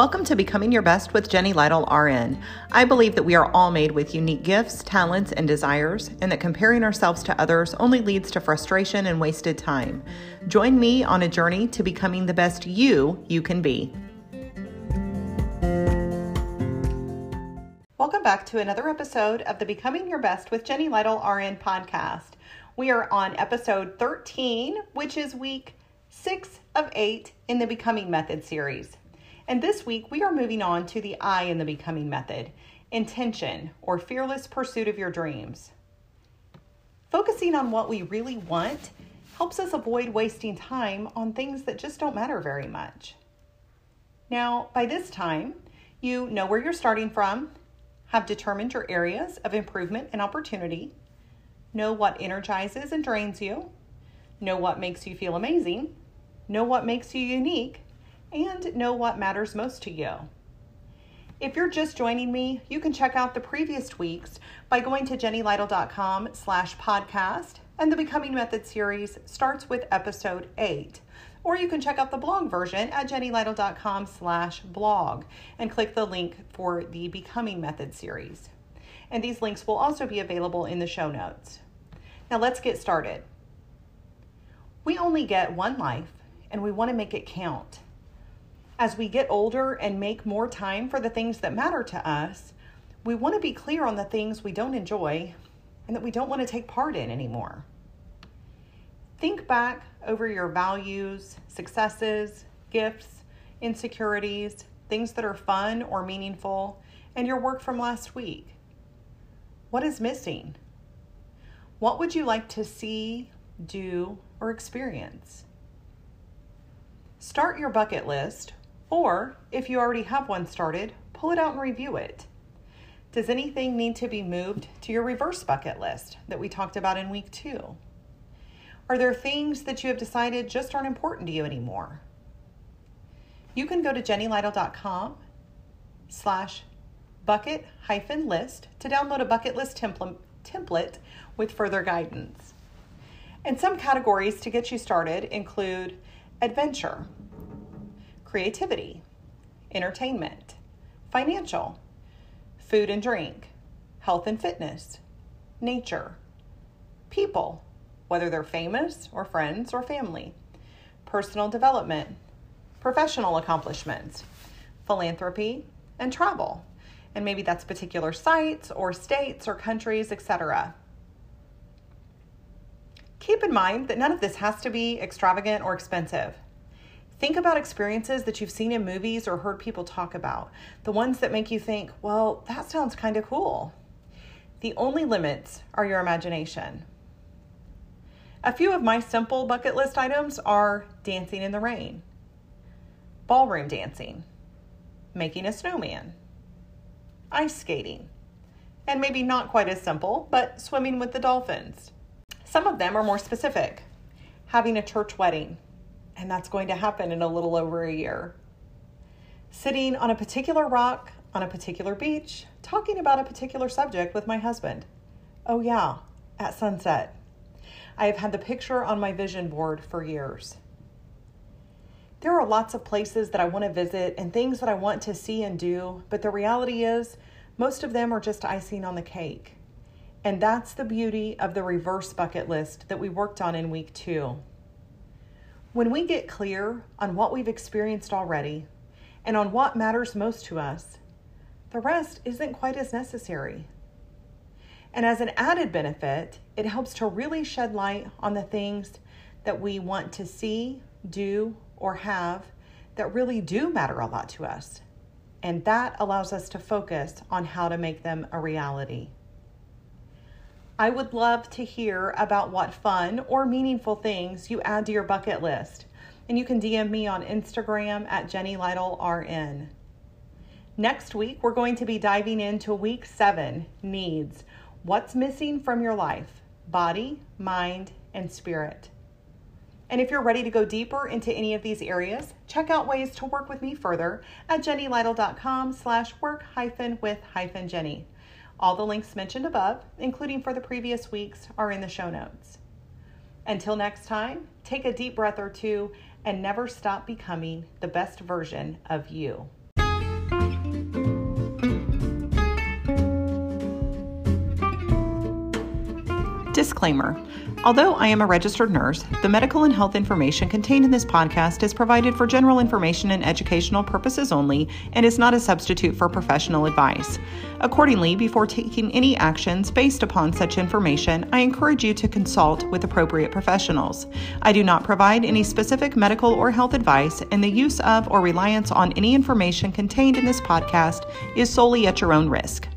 Welcome to Becoming Your Best with Jenny Lytle, RN. I believe that we are all made with unique gifts, talents, and desires, and that comparing ourselves to others only leads to frustration and wasted time. Join me on a journey to becoming the best you you can be. Welcome back to another episode of the Becoming Your Best with Jenny Lytle, RN podcast. We are on episode 13, which is week six of eight in the Becoming Method series. And this week, we are moving on to the I in the Becoming Method intention or fearless pursuit of your dreams. Focusing on what we really want helps us avoid wasting time on things that just don't matter very much. Now, by this time, you know where you're starting from, have determined your areas of improvement and opportunity, know what energizes and drains you, know what makes you feel amazing, know what makes you unique, and know what matters most to you. If you're just joining me, you can check out the previous weeks by going to jennylytle.com slash podcast, and the Becoming Method series starts with episode 8. Or you can check out the blog version at jennylytle.com slash blog and click the link for the Becoming Method series. And these links will also be available in the show notes. Now let's get started. We only get one life, and we want to make it count as we get older and make more time for the things that matter to us, we want to be clear on the things we don't enjoy and that we don't want to take part in anymore. Think back over your values, successes, gifts, insecurities, things that are fun or meaningful, and your work from last week. What is missing? What would you like to see, do, or experience? Start your bucket list or if you already have one started, pull it out and review it. Does anything need to be moved to your reverse bucket list that we talked about in week two? Are there things that you have decided just aren't important to you anymore? You can go to jennylytle.com slash bucket hyphen list to download a bucket list template with further guidance. And some categories to get you started include adventure, creativity, entertainment, financial, food and drink, health and fitness, nature, people, whether they're famous or friends or family, personal development, professional accomplishments, philanthropy, and travel. And maybe that's particular sites or states or countries, etc. Keep in mind that none of this has to be extravagant or expensive. Think about experiences that you've seen in movies or heard people talk about, the ones that make you think, well, that sounds kind of cool. The only limits are your imagination. A few of my simple bucket list items are dancing in the rain, ballroom dancing, making a snowman, ice skating, and maybe not quite as simple, but swimming with the dolphins. Some of them are more specific having a church wedding and that's going to happen in a little over a year. Sitting on a particular rock on a particular beach, talking about a particular subject with my husband. Oh, yeah, at sunset. I have had the picture on my vision board for years. There are lots of places that I want to visit and things that I want to see and do, but the reality is, most of them are just icing on the cake. And that's the beauty of the reverse bucket list that we worked on in week two. When we get clear on what we've experienced already and on what matters most to us, the rest isn't quite as necessary. And as an added benefit, it helps to really shed light on the things that we want to see, do, or have that really do matter a lot to us. And that allows us to focus on how to make them a reality. I would love to hear about what fun or meaningful things you add to your bucket list. And you can DM me on Instagram at Jenny Lytle RN. Next week, we're going to be diving into week seven needs. What's missing from your life? Body, mind, and spirit. And if you're ready to go deeper into any of these areas, check out ways to work with me further at jennylytle.com slash work hyphen with hyphen Jenny. All the links mentioned above, including for the previous weeks, are in the show notes. Until next time, take a deep breath or two and never stop becoming the best version of you. Disclaimer Although I am a registered nurse, the medical and health information contained in this podcast is provided for general information and educational purposes only and is not a substitute for professional advice. Accordingly, before taking any actions based upon such information, I encourage you to consult with appropriate professionals. I do not provide any specific medical or health advice, and the use of or reliance on any information contained in this podcast is solely at your own risk.